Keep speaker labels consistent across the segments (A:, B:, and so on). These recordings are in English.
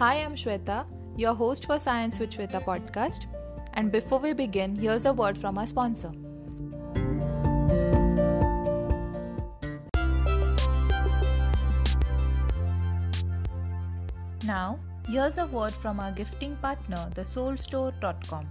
A: Hi, I'm Shweta, your host for Science with Shweta podcast. And before we begin, here's a word from our sponsor. Now, here's a word from our gifting partner, the thesoulstore.com.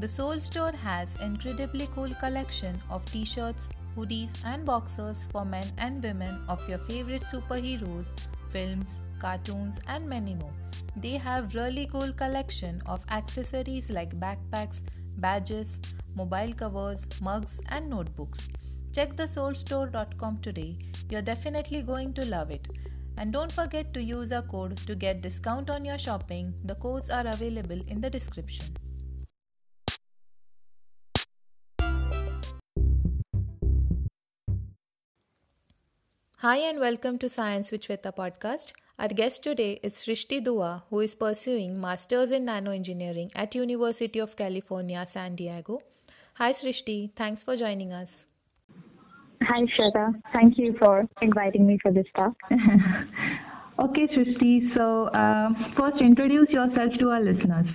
A: The Soul Store has incredibly cool collection of t-shirts, hoodies and boxers for men and women of your favorite superheroes, films, cartoons and many more. They have really cool collection of accessories like backpacks, badges, mobile covers, mugs and notebooks. Check the soulstore.com today. You're definitely going to love it. And don't forget to use our code to get discount on your shopping. The codes are available in the description. Hi and welcome to Science with Shweta podcast. Our guest today is Srishti Dua, who is pursuing Masters in Nanoengineering at University of California, San Diego. Hi Srishti, thanks for joining us.
B: Hi Shweta, thank you for inviting me for this talk.
C: okay Srishti, so uh, first introduce yourself to our listeners.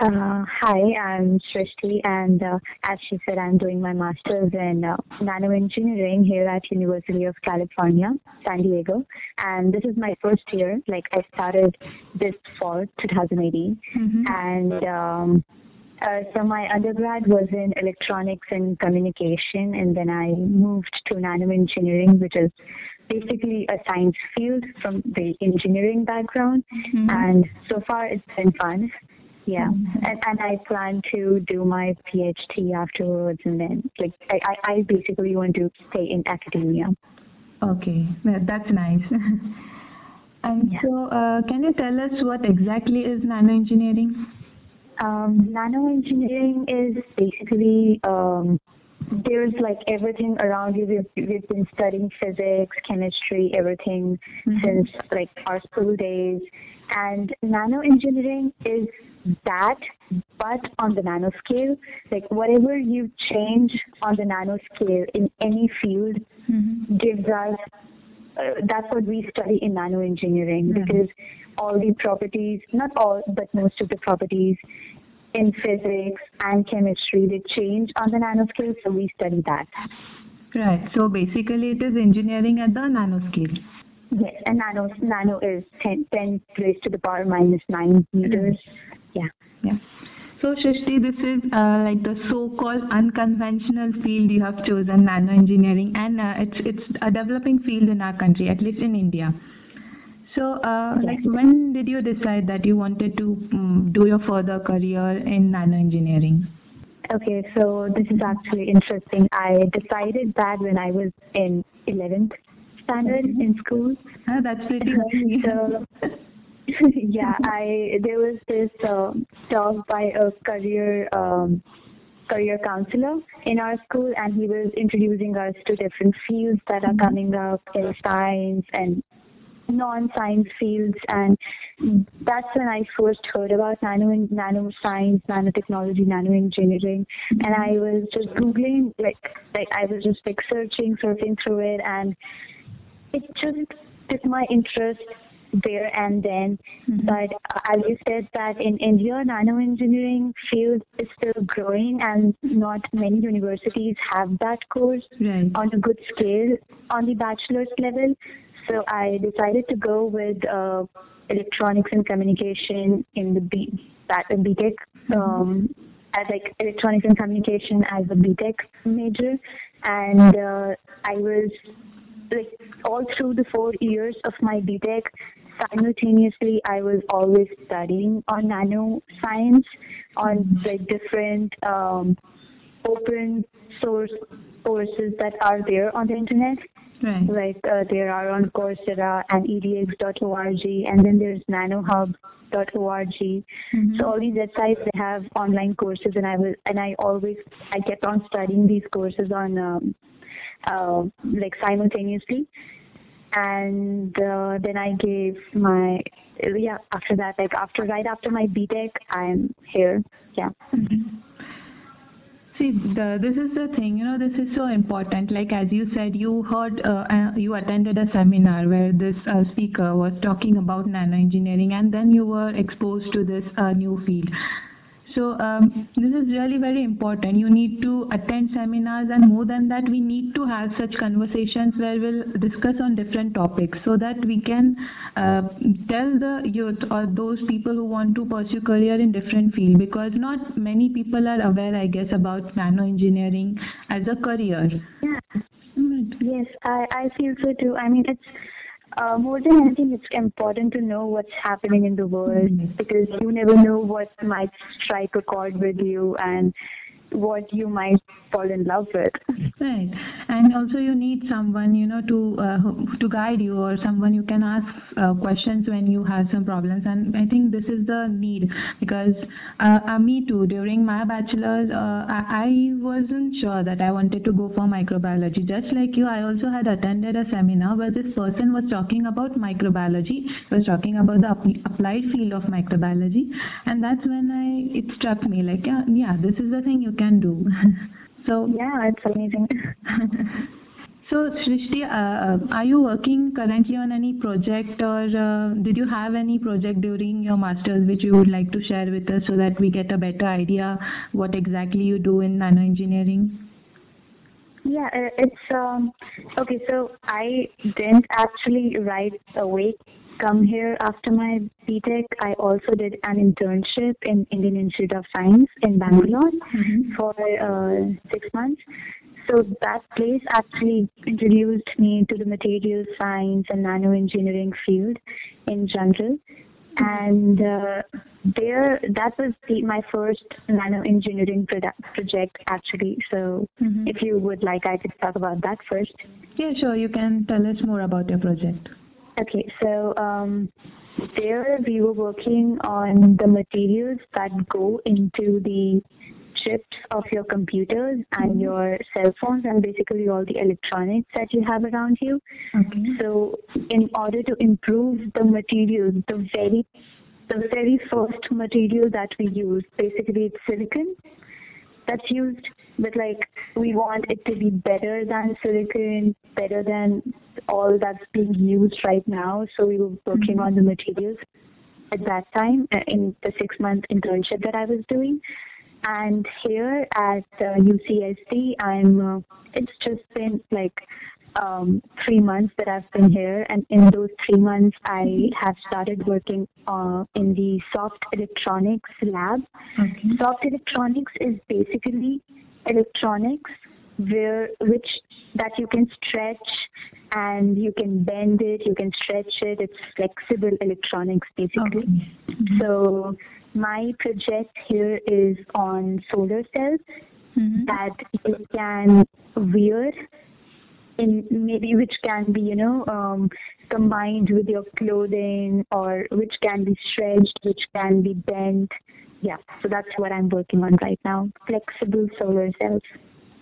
B: Uh, hi, I'm Srishti, and uh, as she said, I'm doing my master's in uh, nanoengineering here at University of California, San Diego, and this is my first year. Like I started this fall, 2018, mm-hmm. and um, uh, so my undergrad was in electronics and communication, and then I moved to nanoengineering, which is basically a science field from the engineering background. Mm-hmm. And so far, it's been fun. Yeah, mm-hmm. and, and I plan to do my PhD afterwards, and then like I, I basically want to stay in academia.
C: Okay, that's nice. and yeah. so, uh, can you tell us what exactly is nanoengineering?
B: Um, nanoengineering is basically um, there's like everything around you. We've, we've been studying physics, chemistry, everything mm-hmm. since like our school days. And nanoengineering is that, but on the nanoscale, like whatever you change on the nanoscale in any field mm-hmm. gives us. Uh, that's what we study in nanoengineering mm-hmm. because all the properties, not all, but most of the properties in physics and chemistry, they change on the nanoscale, so we study that.
C: Right. So basically, it is engineering at the nanoscale.
B: Yes, and nano nano is 10, 10 raised to the power minus 9 meters. Mm-hmm. Yeah.
C: So Srishti, this is uh, like the so-called unconventional field you have chosen, nano engineering, and uh, it's it's a developing field in our country, at least in India. So, uh, like, when did you decide that you wanted to um, do your further career in nano engineering?
B: Okay, so this is actually interesting. I decided that when I was in 11th standard in school.
C: Oh, that's pretty early.
B: so, yeah, I there was this uh, talk by a career um, career counselor in our school, and he was introducing us to different fields that are mm-hmm. coming up in science and non-science fields and that's when I first heard about nano nanoscience, nanotechnology, nanoengineering and I was just googling like like I was just like searching, surfing through it and it just took my interest there and then. Mm-hmm. But as you said that in India, nanoengineering field is still growing and not many universities have that course right. on a good scale on the bachelor's level. So I decided to go with uh, electronics and communication in the B that in BTech. Um, as like electronics and communication as a BTech major, and uh, I was like all through the four years of my BTech, simultaneously I was always studying on nano science, on like different um, open source courses that are there on the internet. Right. Like uh, there are on Coursera and edx.org, and then there's nanohub.org. Mm-hmm. So all these websites they have online courses, and I was and I always I kept on studying these courses on um, uh, like simultaneously, and uh, then I gave my yeah after that like after right after my BTech I'm here yeah.
C: Mm-hmm. See, the, this is the thing, you know, this is so important. Like as you said, you heard, uh, uh, you attended a seminar where this uh, speaker was talking about nanoengineering, and then you were exposed to this uh, new field. So um, this is really very important. You need to attend seminars, and more than that, we need to have such conversations where we'll discuss on different topics, so that we can uh, tell the youth or those people who want to pursue career in different field. Because not many people are aware, I guess, about nano engineering as a career.
B: Yeah. Yes, I, I feel so too. I mean, it's uh, more than anything, it's important to know what's happening in the world mm-hmm. because you never know what might strike a chord with you and what you might fall in love with.
C: Right, and also you need someone you know to uh, to guide you or someone you can ask uh, questions when you have some problems. And I think this is the need because uh, uh me too. During my bachelor's, uh, I, I wasn't sure that I wanted to go for microbiology. Just like you, I also had attended a seminar where this person was talking about microbiology. He was talking about the applied field of microbiology, and that's when I it struck me like yeah, yeah, this is the thing you can do.
B: So yeah, it's amazing.
C: so Srishti, uh, uh, are you working currently on any project, or uh, did you have any project during your masters which you would like to share with us so that we get a better idea what exactly you do in nanoengineering?
B: Yeah, uh, it's um, okay. So I didn't actually right away come here after my BTech, I also did an internship in Indian Institute of Science in Bangalore mm-hmm. for uh, six months. So that place actually introduced me to the material science and nano engineering field in general. And uh, there, that was the, my first nanoengineering product, project actually. So mm-hmm. if you would like, I could talk about that first.
C: Yeah, sure. You can tell us more about your project.
B: Okay, so um, there we were working on the materials that go into the chips of your computers and mm-hmm. your cell phones and basically all the electronics that you have around you. Okay. So in order to improve the materials, the very the very first material that we use, basically it's silicon that's used, but like we want it to be better than silicon, better than all that's being used right now. So we were working on the mm-hmm. materials at that time uh, in the six month internship that I was doing. And here at uh, UCSD, I'm. Uh, it's just been like um, three months that I've been here, and in those three months, I have started working uh, in the soft electronics lab. Okay. Soft electronics is basically electronics where which that you can stretch and you can bend it, you can stretch it. It's flexible electronics basically. Okay. Mm-hmm. So my project here is on solar cells mm-hmm. that you can wear in maybe which can be you know um, combined with your clothing or which can be stretched which can be bent yeah so that's what i'm working on right now flexible solar cells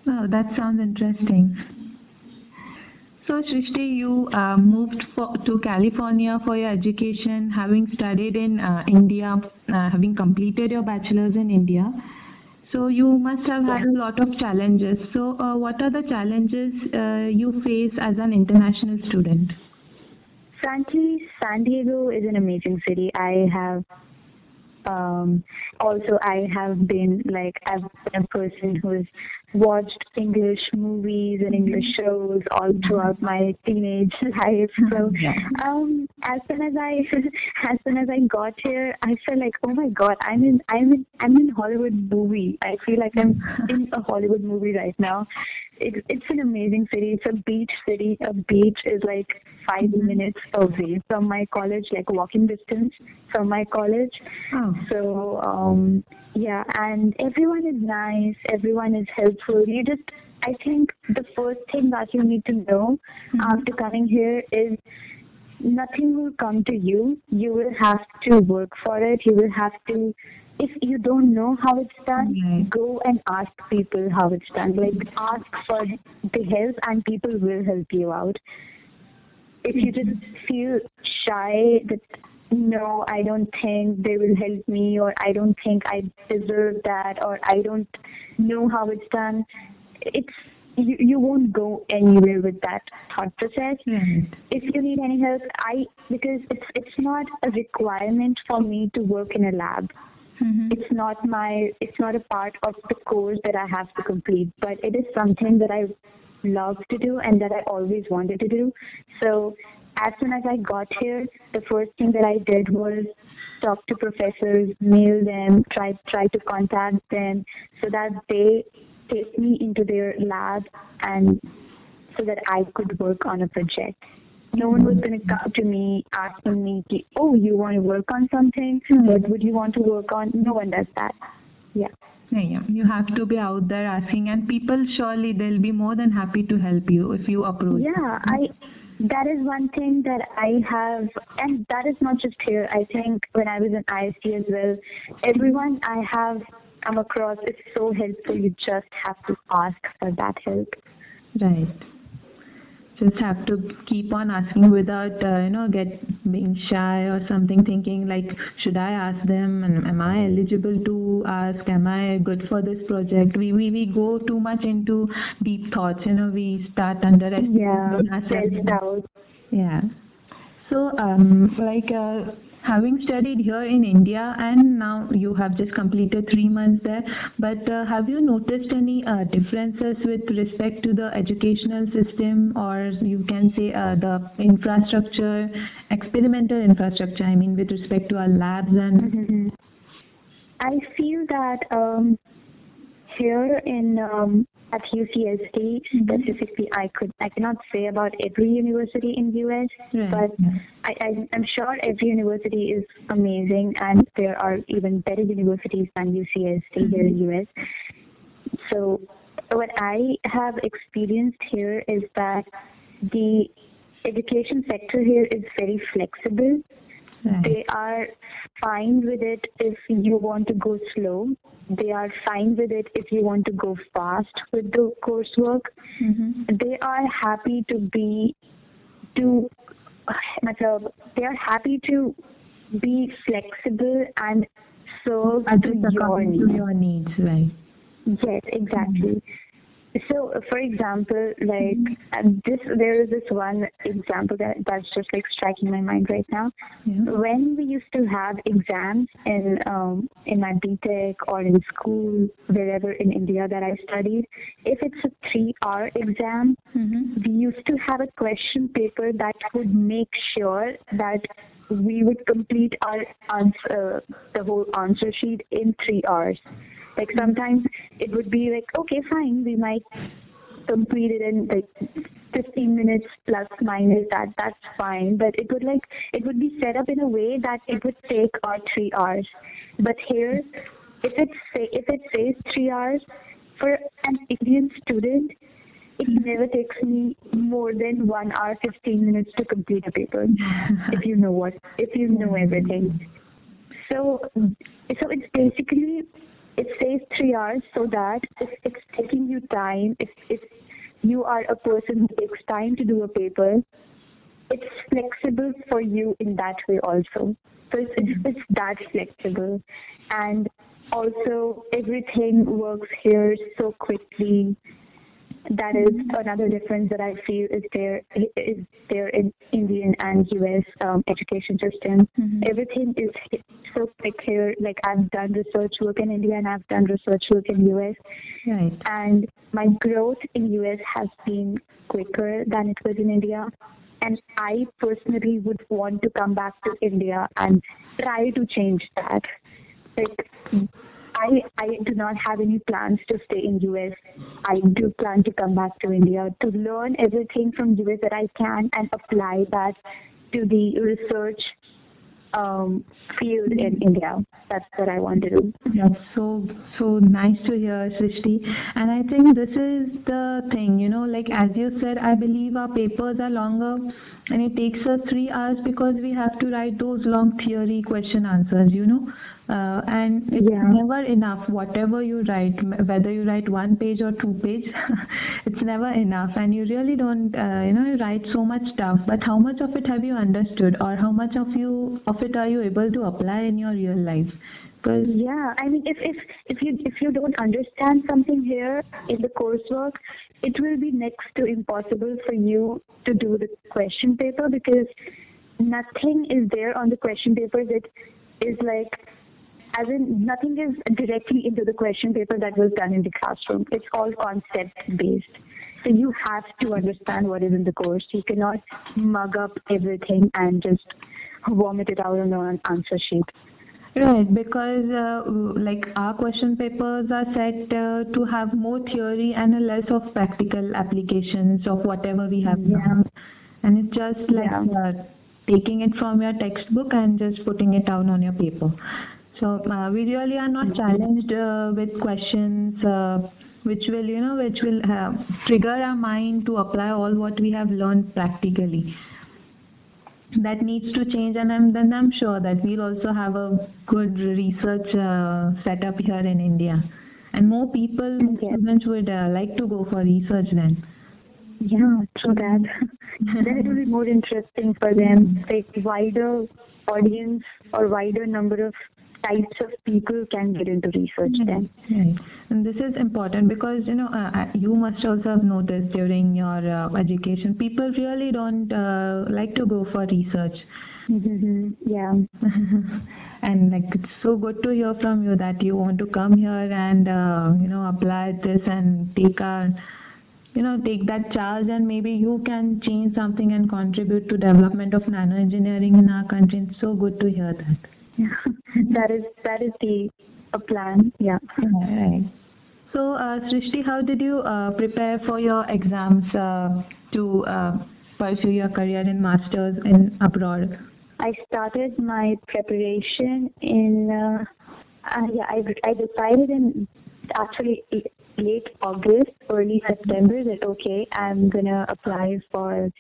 C: oh that sounds interesting so Srishti, you uh, moved for, to California for your education, having studied in uh, India, uh, having completed your bachelor's in India. So you must have had a lot of challenges. So uh, what are the challenges uh, you face as an international student?
B: Frankly, San Diego is an amazing city. I have um, also I have been like I've been a person who has watched English movies and English mm-hmm. shows all throughout my teenage life. So um, as soon as I as soon as I got here, I felt like oh my god, I'm in I'm in I'm in Hollywood movie. I feel like I'm in a Hollywood movie right now. It, it's an amazing city. It's a beach city. A beach is like 5 mm-hmm. minutes away from my college, like walking distance from my college. Oh. So um, yeah, and everyone is nice. Everyone is helpful. You just I think the first thing that you need to know mm-hmm. after coming here is nothing will come to you. You will have to work for it. You will have to if you don't know how it's done, mm-hmm. go and ask people how it's done. Like ask for the help and people will help you out. If you just feel shy that no, I don't think they will help me, or I don't think I deserve that, or I don't know how it's done. It's you, you won't go anywhere with that thought process.
C: Right.
B: If you need any help, I because it's it's not a requirement for me to work in a lab.
C: Mm-hmm.
B: It's not my it's not a part of the course that I have to complete, but it is something that I love to do and that I always wanted to do. So as soon as I got here, the first thing that I did was talk to professors, mail them, try try to contact them so that they take me into their lab and so that I could work on a project. No one was going to come to me asking me, "Oh, you want to work on something? Hmm. What would you want to work on?" No one does that. Yeah.
C: Yeah, yeah. You have to be out there asking, and people surely they'll be more than happy to help you if you approach.
B: Yeah, I. That is one thing that I have, and that is not just here. I think when I was in IISc as well, everyone I have come across is so helpful. You just have to ask for that help.
C: Right. Just have to keep on asking without, uh, you know, get being shy or something. Thinking like, should I ask them? And am I eligible to ask? Am I good for this project? We we, we go too much into deep thoughts. You know, we start underestimating
B: Yeah,
C: ourselves. Yeah. So, um, like uh, having studied here in India and now you have just completed three months there, but uh, have you noticed any uh, differences with respect to the educational system or you can say uh, the infrastructure, experimental infrastructure, I mean, with respect to our labs and.
B: Mhm. I feel that um, here in um, at UCSD mm-hmm. specifically, I could I cannot say about every university in US, but I, I I'm sure every university is amazing, and there are even better universities than UCSD here in mm-hmm. US. So what I have experienced here is that the education sector here is very flexible
C: Right.
B: they are fine with it if you want to go slow. They are fine with it if you want to go fast with the coursework.
C: Mhm.
B: They are happy to be to matlab, they are happy to be flexible and serve to your
C: according to
B: needs.
C: your needs, right?
B: Yes, exactly. So, for example, like uh, this, there is this one example that that's just like striking my mind right now.
C: Yeah.
B: When we used to have exams in um, in my BTech or in school, wherever in India that I studied, if it's a three-hour exam,
C: Mhm.
B: we used to have a question paper that would make sure that we would complete our answer, the whole answer sheet in three hours. Like sometimes it would be like, okay, fine, we might complete it in like 15 minutes plus minus that, that's fine. But it would like, it would be set up in a way that it would take our three hours. But here, if it say, if it says three hours, for an Indian student, it never takes me more than one hour, 15 minutes to complete a paper. if you know what, if you know everything. So, so it's basically it says three hours so that if it's taking you time, if if you are a person who takes time to do a paper, it's flexible for you in that way also. So it's it's, it's that flexible, and also everything works here so quickly. That is another difference that I feel is there is there in Indian and US um, education system.
C: Mhm.
B: Everything is so quick here. Like I've done research work in India and I've done research work in US,
C: Right.
B: and my growth in US has been quicker than it was in India. And I personally would want to come back to India and try to change that. Like I I do not have any plans to stay in US. I do plan to come back to India to learn everything from US that I can and apply that to the research um, field in India. That's what I want to do.
C: That's so so nice to hear, Srishti. And I think this is the thing, you know, like as you said, I believe our papers are longer and it takes us three hours because we have to write those long theory question answers, you know. Uh, and it's yeah. never enough whatever you write whether you write one page or two page it's never enough and you really don't uh, you know you write so much stuff but how much of it have you understood or how much of you of it are you able to apply in your real life
B: because yeah i mean if if if you if you don't understand something here in the coursework it will be next to impossible for you to do the question paper because nothing is there on the question paper that is like as in nothing is directly into the question paper that was done in the classroom. It's all concept based. So you have to understand what is in the course. You cannot mug up everything and just vomit it out on an answer sheet.
C: Right, because uh, like our question papers are set uh, to have more theory and a less of practical applications of whatever we have yeah. And it's just like yeah. uh, taking it from your textbook and just putting it down on your paper. So uh, we really are not challenged uh, with questions uh, which will, you know, which will trigger our mind to apply all what we have learned practically. That needs to change, and I'm, then I'm sure that we'll also have a good research uh, setup here in India, and more people, okay. students would uh, like to go for research then.
B: Yeah, true that. then it will be more interesting for them, like wider audience or wider number of types of people can get into research then.
C: Right. And this is important because, you know, uh, uh, you must also have noticed during your uh, education, people really don't uh, like to go for research.
B: Mm-hmm. Yeah.
C: and like it's so good to hear from you that you want to come here and, uh, you know, apply this and take our you know take that charge and maybe you can change something and contribute to development of nano engineering in our country it's so good to hear that
B: that is that is the a plan. Yeah.
C: Right. So, uh, Srishti, how did you uh, prepare for your exams uh, to uh, pursue your career in masters in abroad?
B: I started my preparation in uh, uh, yeah I I decided in actually late August, early September that okay I'm gonna apply for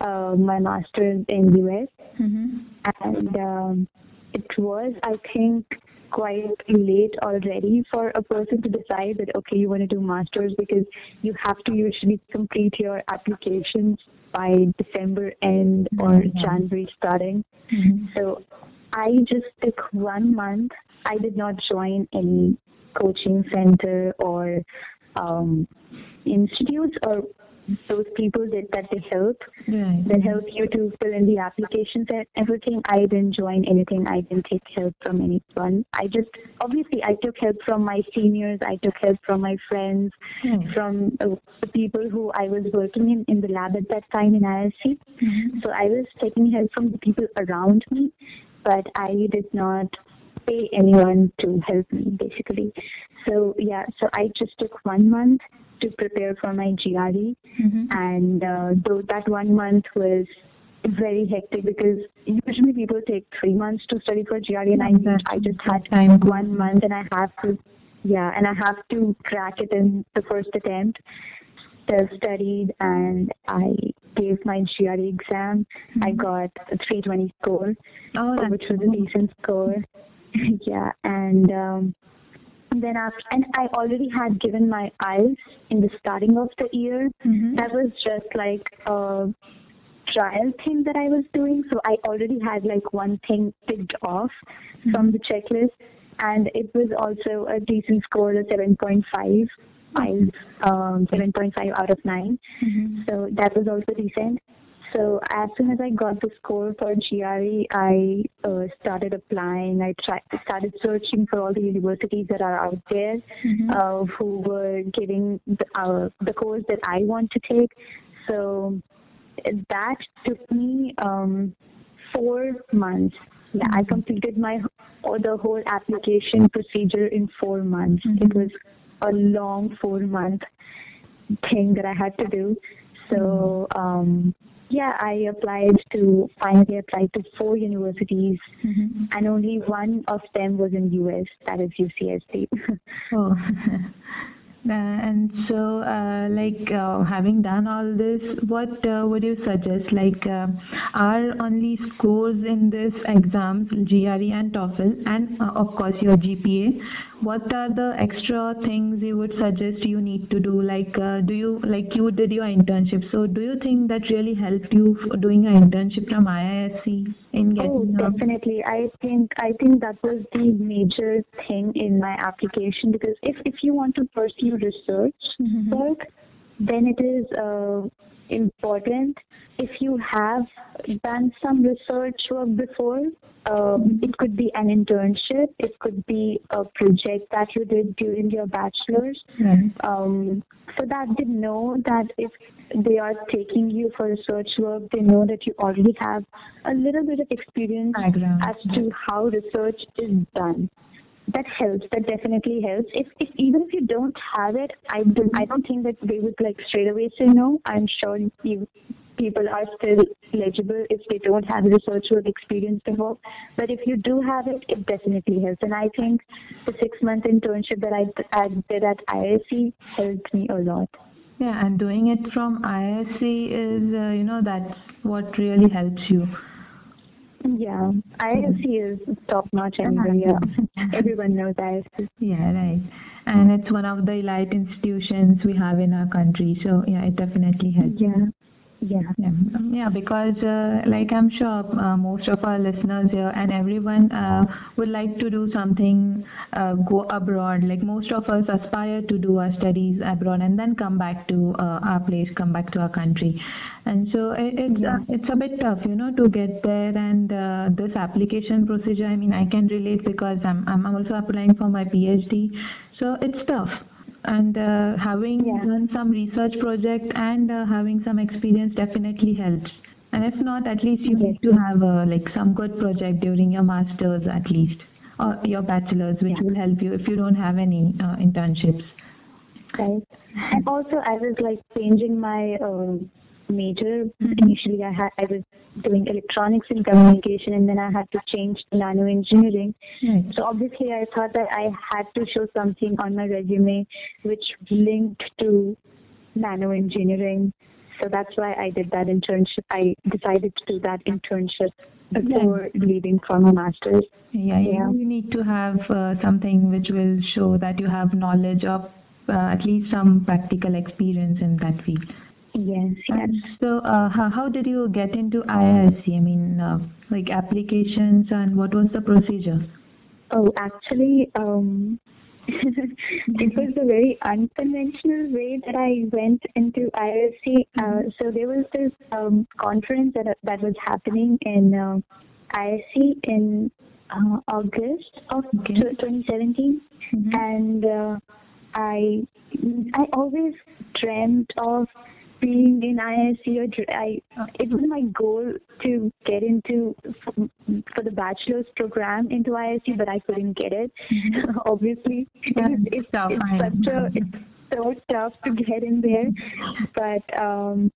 B: my master's in US mm-hmm. and. Um, it was, I think, quite late already for a person to decide that okay you want to do masters because you have to usually complete your applications by december end or mm-hmm. january starting mm-hmm. so i just took one month i did not join any coaching center or um, institutes or those people that, that they help right. that help you to fill in the applications and everything i didn't join anything i didn't take help from anyone i just obviously i took help from my seniors i took help from my friends hmm. from uh, the people who i was working in in the lab at that time in IISc mm-hmm. so i was taking help from the people around me but i did not pay anyone to help me basically so yeah so i just took one month to prepare for my GRE, mm-hmm. and uh, though that one month was very hectic because usually people take three months to study for GRE, and I I just had time one month, and I have to yeah, and I have to crack it in the first attempt. Self studied and I gave my GRE exam. Mm-hmm. I got a 320 score, oh, which was cool. a decent score. yeah, and um, and then after, and I already had given my IELTS in the starting of the year. Mm-hmm. That was just like a trial thing that I was doing. So I already had like one thing ticked off mm-hmm. from the checklist, and it was also a decent score, a 7.5. IELTS, um, 7.5 out of 9. Mm-hmm. So that was also decent. So as soon as I got the score for GRE, I uh, started applying. I tried, started searching for all the universities that are out there mm-hmm. uh, who were giving the, uh, the course that I want to take. So that took me um, four months. Yeah, I mm-hmm. completed my or the whole application procedure in four months. Mm-hmm. It was a long four month thing that I had to do. So mm-hmm. um, yeah, I applied to finally applied to four universities, mm-hmm. and only one of them was in US. That is UCSD.
C: oh, Uh, and so, uh, like uh, having done all this, what uh, would you suggest? Like, uh, are only scores in this exams, GRE and TOEFL, and uh, of course your GPA, what are the extra things you would suggest you need to do? Like uh, do you like you did your internship. So do you think that really helped you doing an internship from iisc in
B: getting oh definitely. I think i think that was the major thing in my application because if if you want to pursue research mm-hmm. work then it is uh, important if you have done some research work before um, it could be an internship. It could be a project that you did during your bachelor's. Um, so that they know that if they are taking you for research work, they know that you already have a little bit of experience
C: Background.
B: as to how research is done. That helps. That definitely helps. If, if even if you don't have it, I don't. I don't think that they would like straight away say no. I'm sure you people are still eligible if they don't have research work experience before. But if you do have it, it definitely helps. And I think the six month internship that I, I did at IISc helped me a lot.
C: Yeah, and doing it from IISc is, uh, you know, that's what really helps you.
B: Yeah, IISc is top notch anyway. Yeah. Uh-huh. Uh, everyone knows IISc.
C: Yeah, right. And it's one of the elite institutions we have in our country. So, yeah, it definitely helps.
B: Yeah. Yeah.
C: Yeah, because uh, like I'm sure uh, most of our listeners here and everyone uh, would like to do something, uh, go abroad. Like most of us aspire to do our studies abroad and then come back to uh, our place, come back to our country. And so it, it's yeah. it's a bit tough, you know, to get there. And uh, this application procedure, I mean, I can relate because I'm I'm also applying for my PhD, so it's tough and uh, having yeah. done some research project and uh, having some experience definitely helps and if not at least you need to have uh, like some good project during your masters at least or your bachelor's which yeah. will help you if you don't have any uh, internships
B: right and also i was like changing my um, major. Initially, I had I was doing electronics and communication, and then I had to change to nano engineering.
C: Right.
B: So obviously, I thought that I had to show something on my resume which linked to nano engineering. So that's why I did that internship. I decided to do that internship before yeah. leaving for my master's.
C: Yeah, yeah. You need to have uh, something which will show that you have knowledge of uh, at least some practical experience in that field.
B: Yes, yes.
C: So, uh, how, how did you get into IISc? I mean, uh, like applications and what was the procedure?
B: Oh, actually, um, it was a very unconventional way that I went into IISc. Uh, mm-hmm. so there was this um, conference that that was happening in uh, IISc in uh, August of okay. 2017, mm-hmm. and uh, I I always dreamt of being in IISc, I, it was my goal to get into for the bachelor's program into IISc, but I couldn't get it. Mm-hmm. Obviously,
C: it's,
B: it's, it's such a it's so tough to get in there. But um,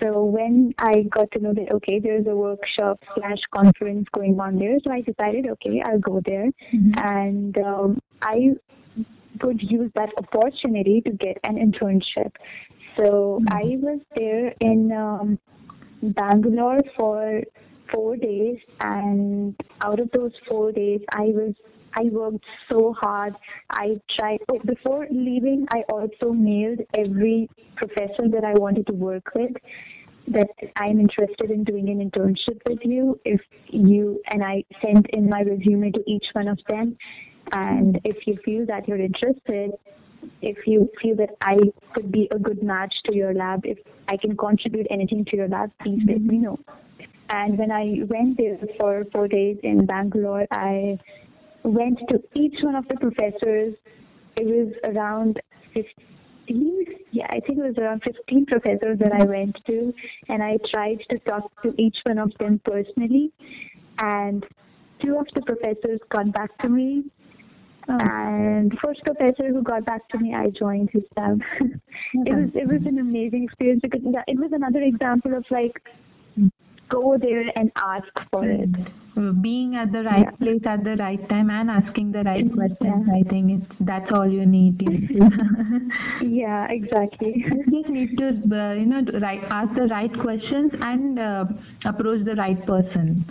B: so when I got to know that okay, there's a workshop slash conference going on there, so I decided okay, I'll go there, mm-hmm. and um, I would use that opportunity to get an internship. So mm-hmm. I was there in um, Bangalore for four days, and out of those four days, I was I worked so hard. I tried. Oh, before leaving, I also mailed every professor that I wanted to work with that I'm interested in doing an internship with you. If you and I sent in my resume to each one of them, and if you feel that you're interested, if you feel that I could be a good match to your lab, if I can contribute anything to your lab, please mm-hmm. let me know. And when I went there for four days in Bangalore, I went to each one of the professors. It was around 15, yeah, I think it was around 15 professors that I went to, and I tried to talk to each one of them personally. And two of the professors got back to me Oh. And the first professor who got back to me, I joined his lab. it was it was an amazing experience because it was another example of like go there and ask for it.
C: Being at the right yeah. place at the right time and asking the right questions, yeah. I think it's that's all you need.
B: yeah, exactly.
C: You just need to, uh, you know, right, ask the right questions and uh, approach the right person.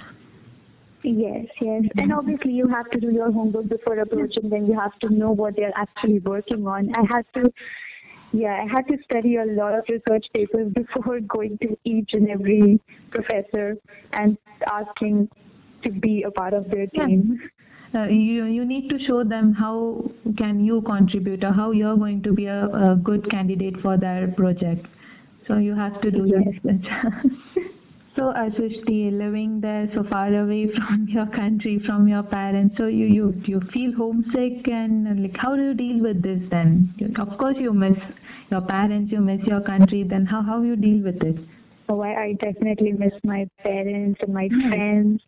B: Yes, yes. And obviously you have to do your homework before approaching them. You have to know what they're actually working on. I had to yeah, I had to study a lot of research papers before going to each and every professor and asking to be a part of their team.
C: Yeah. Uh, you you need to show them how can you contribute or how you're going to be a, a good candidate for their project. So you have to do yes. your research. So, Srishti, living there so far away from your country, from your parents, so you, you, you feel homesick and like how do you deal with this then? Of course you miss your parents, you miss your country, then how, how you deal with it?
B: Oh, I, I definitely miss my parents and my mm-hmm. friends.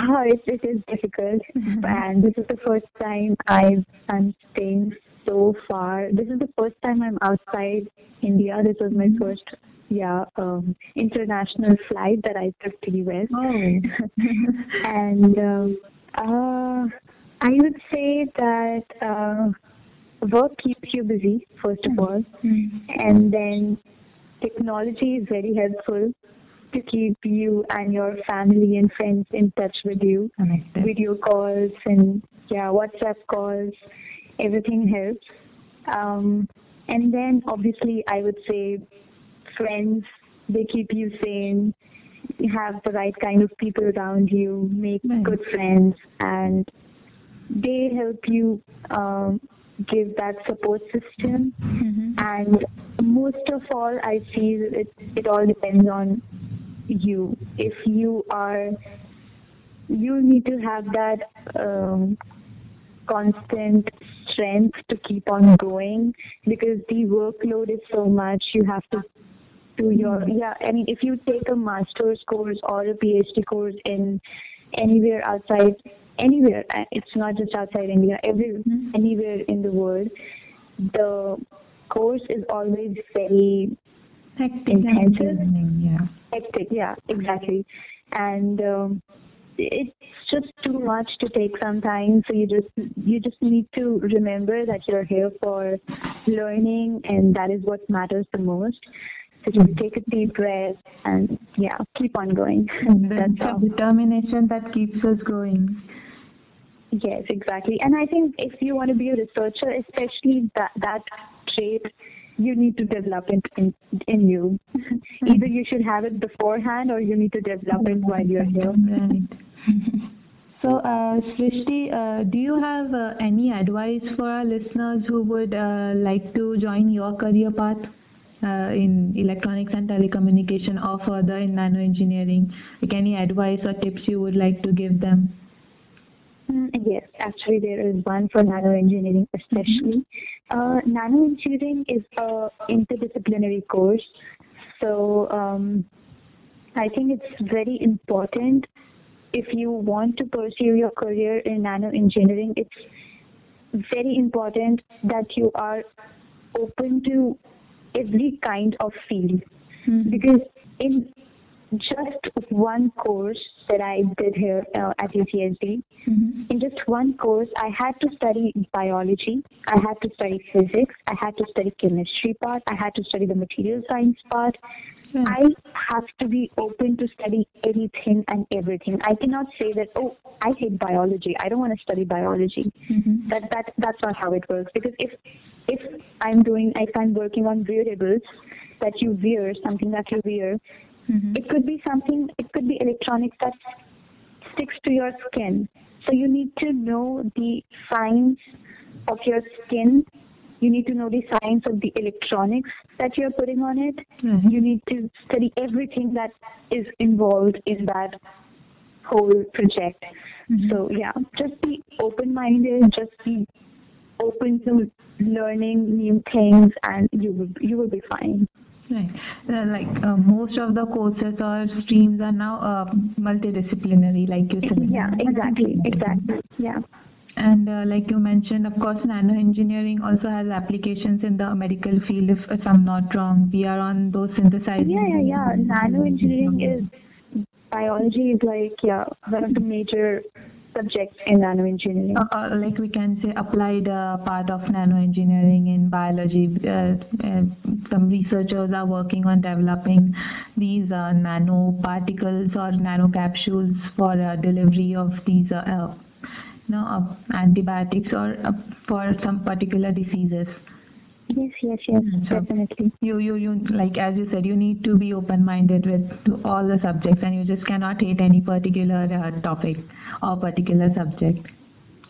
B: Oh, it, it is difficult. And this is the first time I am staying so far. This is the first time I'm outside India. This was my mm-hmm. first yeah um, international flight that I took to US.
C: Oh.
B: and um, uh, I would say that uh, work keeps you busy first of all, mm-hmm. and then technology is very helpful to keep you and your family and friends in touch with you. Video calls and yeah, WhatsApp calls, everything helps. Um, and then obviously I would say friends, they keep you sane, you have the right kind of people around you, make right. good friends, and they help you um, give that support system. Mm-hmm. And most of all, I feel it, it all depends on you. If you are, you need to have that um, constant strength to keep on going because the workload is so much. You have to to your yeah i mean if you take a master's course or a phd course in anywhere outside anywhere uh, it's not just outside india every mm-hmm. anywhere in the world the course is always very
C: hectic
B: intensive.
C: Yeah.
B: Hectic yeah exactly. And um, it's just too much to take sometimes so you just you just need to remember that you're here for learning and that is what matters the most so just take a deep breath and yeah, keep on going.
C: That's all. determination that keeps us going.
B: Yes, exactly. And I think if you want to be a researcher, especially that that trait, you need to develop it in, in you. Either you should have it beforehand or you need to develop it while you're here.
C: Right. So, uh, Srishti, uh, do you have uh, any advice for our listeners who would uh, like to join your career path? Uh, in electronics and telecommunication or further in nano engineering? Like any advice or tips you would like to give them?
B: Mm, yes, actually, there is one for nano engineering, especially. Mm-hmm. Uh, nano engineering is a interdisciplinary course, so um, I think it's very important if you want to pursue your career in nano engineering. It's very important that you are open to every kind of field mm-hmm. because in just one course that I did here uh, at UCSD, mm-hmm. in just one course, I had to study biology, I had to study physics, I had to study chemistry part, I had to study the material science part. Mm-hmm. I have to be open to study anything and everything. I cannot say that, oh, I hate biology. I don't want to study biology. Mm-hmm. That that that's not how it works. Because if if I'm doing, if I'm working on wearables that you wear, something that you wear, mm-hmm. it could be something, it could be electronics that sticks to your skin. So you need to know the science of your skin. You need to know the science of the electronics that you're putting on it. Mm-hmm. You need to study everything that is involved in that whole project. Mm-hmm. So yeah, just be open-minded. Just be open to learning new things and you will you will be fine
C: right uh, like uh, most of the courses or streams are now uh, multidisciplinary like you said
B: yeah exactly exactly yeah
C: and uh, like you mentioned, of course, nano engineering also has applications in the medical field. If, if I'm not wrong, we are on those synthesizing.
B: Yeah, yeah, yeah. Nano engineering is biology is like yeah one of the major subjects in nanoengineering.
C: Uh, uh, like we can say applied uh, part of nanoengineering in biology. Uh, uh, some researchers are working on developing these uh, nanoparticles or nanocapsules for delivery of these you know, antibiotics or for some particular diseases.
B: Yes, yes, yes, mm, so definitely.
C: You, you, you, like as you said, you need to be open-minded with all the subjects, and you just cannot hate any particular uh, topic or particular subject.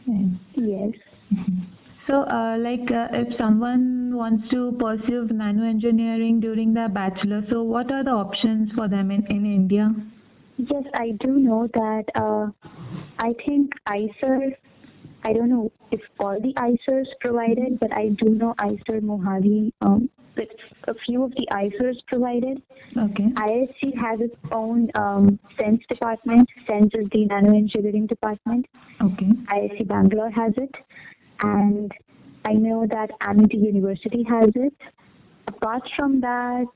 B: Yes.
C: Mm-hmm. So, uh, like, uh, if someone wants to pursue nano engineering during their bachelor, so what are the options for them in, in India?
B: Yes, I do know that. Uh, I think IISER I don't know if all the IISERs provided, but I do know IISER Mohali, um, a few of the IISERs provided.
C: Okay.
B: IISc has its own um, CeNSE department. CeNSE is the nanoengineering department.
C: Okay.
B: IISc Bangalore has it. And I know that Amity University has it. Apart from that,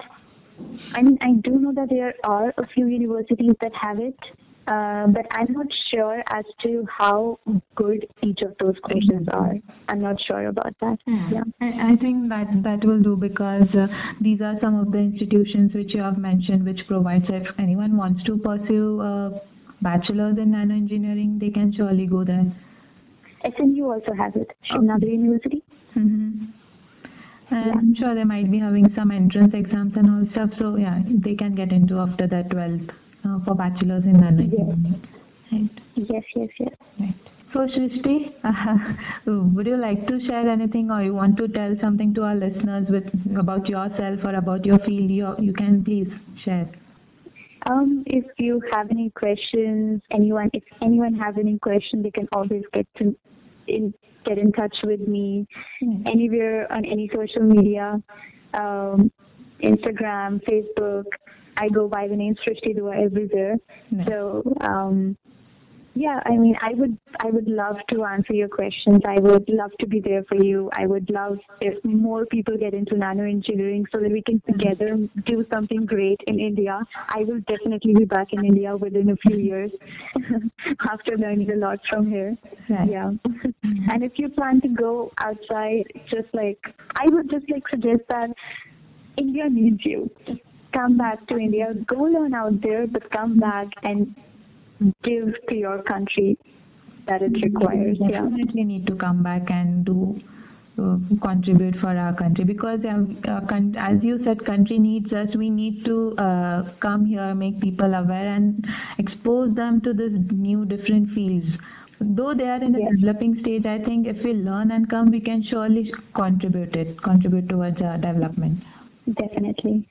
B: I mean, I do know that there are a few universities that have it. Uh, but I'm not sure as to how good each of those courses are. I'm not sure about that.
C: Yeah, yeah. I, I, think that that will do because uh, these are some of the institutions which you have mentioned, which provides if anyone wants to pursue a bachelor's in nano engineering, they can surely go there.
B: SMU also has it. Another University.
C: Mm-hmm. And yeah. I'm sure they might be having some entrance exams and all stuff. So yeah, they can get into after that 12th uh, for bachelor's in
B: nanoengineering. Yes. Right. Yes, yes, yes.
C: Right. So, Srishti, uh, would you like to share anything or you want to tell something to our listeners with about yourself or about your field? You, you can please share.
B: Um, if you have any questions, anyone, if anyone has any questions, they can always get to in, get in touch with me mm. anywhere on any social media, um, Instagram, Facebook, I go by the name Srishti Dua everywhere. So um, yeah, I mean, I would I would love to answer your questions. I would love to be there for you. I would love if more people get into nano engineering so that we can together do something great in India. I will definitely be back in India within a few years after learning a lot from here.
C: Right.
B: Yeah. and if you plan to go outside, just like I would just like suggest that India needs you. Come back to India, go learn out there, but come back and give to your country that it requires.
C: We definitely yeah. need to come back and do uh, contribute for our country because uh, as you said country needs us we need to uh, come here make people aware and expose them to this new different fields though they are in a yes. developing stage i think if we learn and come we can surely contribute it contribute towards our development
B: definitely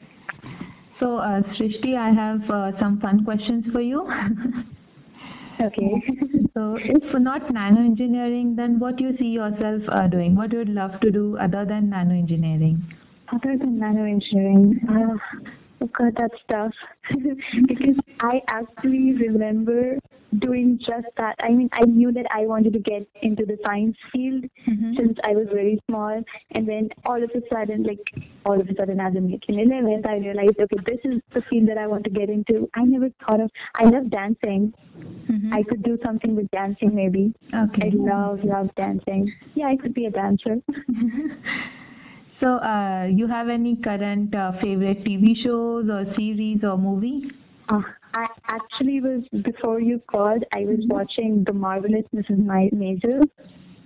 C: so, uh, Srishti, I have uh, some fun questions for you.
B: okay.
C: so, if not nano engineering, then what you see yourself uh, doing? What you would love to do other than nano engineering?
B: Other than nano engineering, uh, God, that's tough. because I actually remember doing just that. I mean, I knew that I wanted to get into the science field mm-hmm. since I was very small. And then all of a sudden, like all of a sudden, as I'm like in 11th, I realized, okay, this is the field that I want to get into. I never thought of, I love dancing. Mm-hmm. I could do something with dancing maybe.
C: Okay.
B: I love, love dancing. Yeah, I could be a dancer.
C: so, uh, you have any current uh, favorite TV shows or series or movie?
B: Uh, I actually was before you called. I was mm-hmm. watching The Marvelous Mrs. Maisel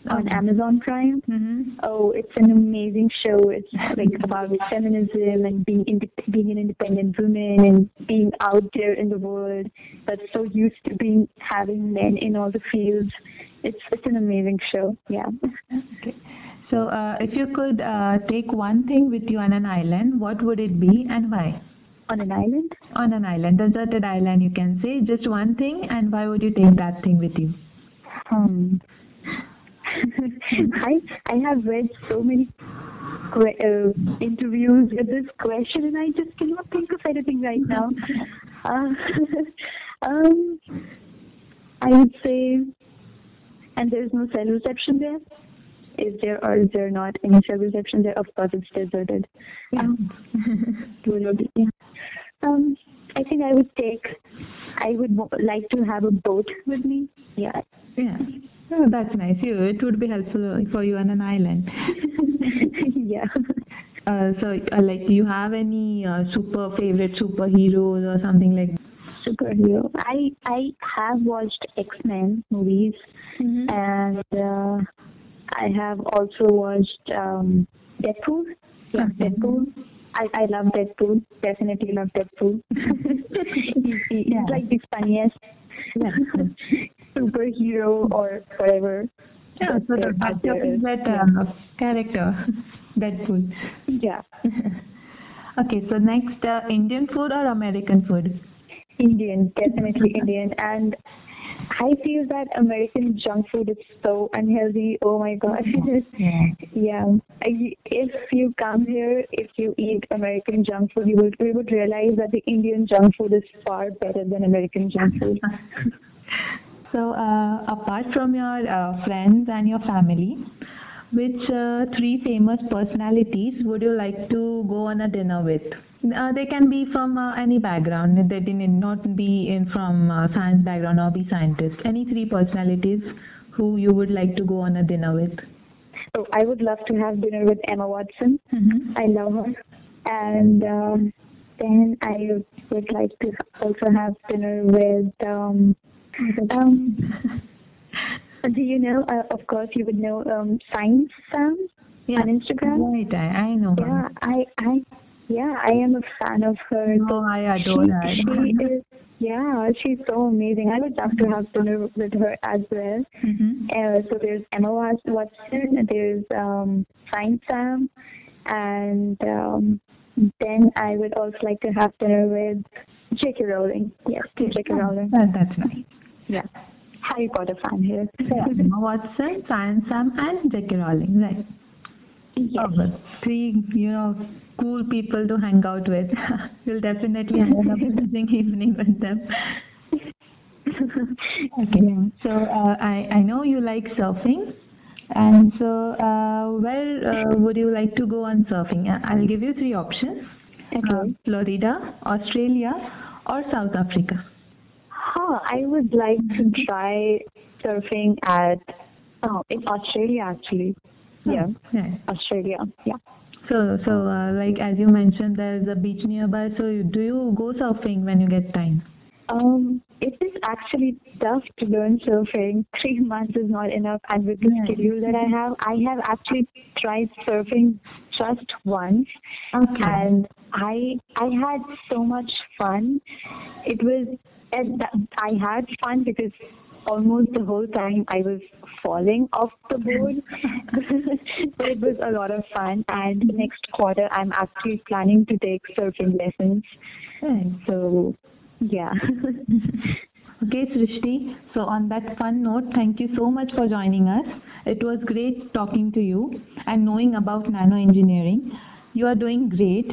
B: on. Amazon Prime.
C: Mm-hmm.
B: Oh, it's an amazing show. It's like about feminism and being ind- being an independent woman and being out there in the world that's so used to being having men in all the fields. It's it's an amazing show. Yeah.
C: Okay. So, uh, if you could uh, take one thing with you on an island, what would it be and why?
B: On an island?
C: On an island, deserted island, you can say. Just one thing, and why would you take that thing with you?
B: Hmm. I I have read so many uh, interviews with this question, and I just cannot think of anything right now. Uh, um, I would say, and there's no cell reception there is there or is there not any cell reception there? Of course, it's deserted. Yeah. yeah. Um, I think I would take, I would like to have a boat with me. Yeah.
C: Yeah. Oh, that's nice. You, it would be helpful for you on an island.
B: yeah.
C: Uh, so, uh, like, do you have any uh, super favorite superheroes or something like?
B: Superhero. I I have watched X Men movies, mm-hmm. and uh, I have also watched um, Deadpool. Yeah, mm-hmm. Deadpool. I, I love Deadpool. Definitely love Deadpool. he's, he's yeah. like the funniest yeah. superhero or whatever.
C: Yeah, so your favorite uh, character, Deadpool.
B: Yeah.
C: okay, so next, uh, Indian food or American food?
B: Indian, definitely Indian. And I feel that American junk food is so unhealthy. Oh my god. Yeah. yeah. If you come here, if you eat American junk food, you would you would realize that the Indian junk food is far better than American junk food.
C: so, uh, apart from your uh, friends and your family, which uh, three famous personalities would you like to go on a dinner with? Uh, they can be from uh, any background. They need not be in from uh, science background or be scientists. Any three personalities who you would like to go on a dinner with?
B: Oh, I would love to have dinner with Emma Watson. Mm-hmm. I love her. And um, then I would like to also have dinner with um, um do you know? Uh, of course, you would know um, Science Sam yeah. on Instagram.
C: Right, I, I know.
B: Yeah, I, I, yeah, I am a fan of her.
C: Oh, I adore she, her.
B: She is, yeah, she's so amazing. I would love to have dinner with her as well. Mm-hmm. Uh, so there's Emma Watson, there's um, Science Sam, and um, then I would also like to have dinner with J.K. Rowling. Yes, J.K. Rowling.
C: That, that's nice.
B: Yeah. Harry Potter fan here.
C: Emma Watson, Science Sam, and J.K. Rowling, right?
B: Yes.
C: Oh, three, you know, cool people to hang out with. You'll definitely have an amazing evening with them. okay, so uh, I, I know you like surfing. And so, uh, where uh, would you like to go on surfing? I'll give you three options
B: okay. Uh,
C: Florida, Australia, or South Africa.
B: Huh, I would like to try surfing at oh in Australia actually. Yeah, yeah. Australia. Yeah.
C: So, so uh, like as you mentioned, there's a beach nearby. So, you, do you go surfing when you get time?
B: Um, it is actually tough to learn surfing. Three months is not enough, and with the yeah. schedule that I have, I have actually tried surfing just once, okay. and I I had so much fun. It was and I had fun because almost the whole time I was falling off the board. but it was a lot of fun. And next quarter, I'm actually planning to take surfing lessons. So, yeah.
C: okay, Srishti. So, on that fun note, thank you so much for joining us. It was great talking to you and knowing about nano engineering. You are doing great.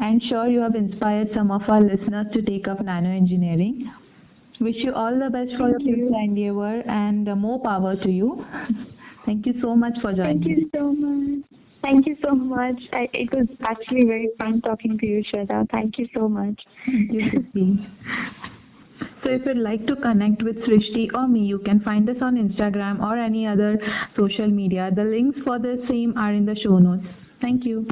C: and sure you have inspired some of our listeners to take up nano engineering. Wish you all the best for Thank your future endeavor and uh, more power to you. Thank you so much for joining.
B: Thank you so much. Thank you so much. I, it was actually very fun talking to you, Shweta. Thank you so much.
C: Thank you, So if you'd like to connect with Srishti or me, you can find us on Instagram or any other social media. The links for the same are in the show notes. Thank you.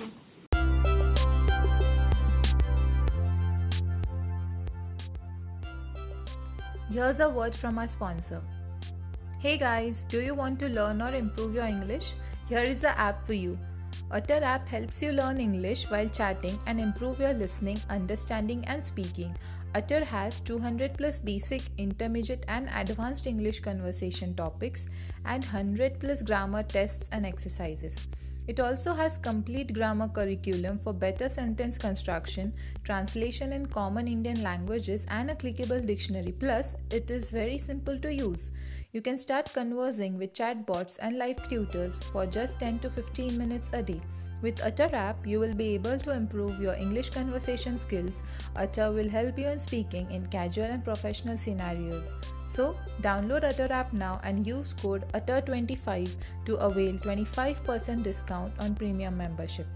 A: Here's a word from our sponsor. Hey guys, do you want to learn or improve your English? Here is the app for you. Utter app helps you learn English while chatting and improve your listening, understanding, and speaking. Utter has 200 plus basic, intermediate, and advanced English conversation topics and 100 plus grammar tests and exercises. It also has complete grammar curriculum for better sentence construction, translation in common Indian languages and a clickable dictionary. Plus, it is very simple to use. You can start conversing with chatbots and live tutors for just 10 to 15 minutes a day. With Utter app, you will be able to improve your English conversation skills. Utter will help you in speaking in casual and professional scenarios. So, download Utter app now and use code UTTER25 to avail 25% discount on premium membership.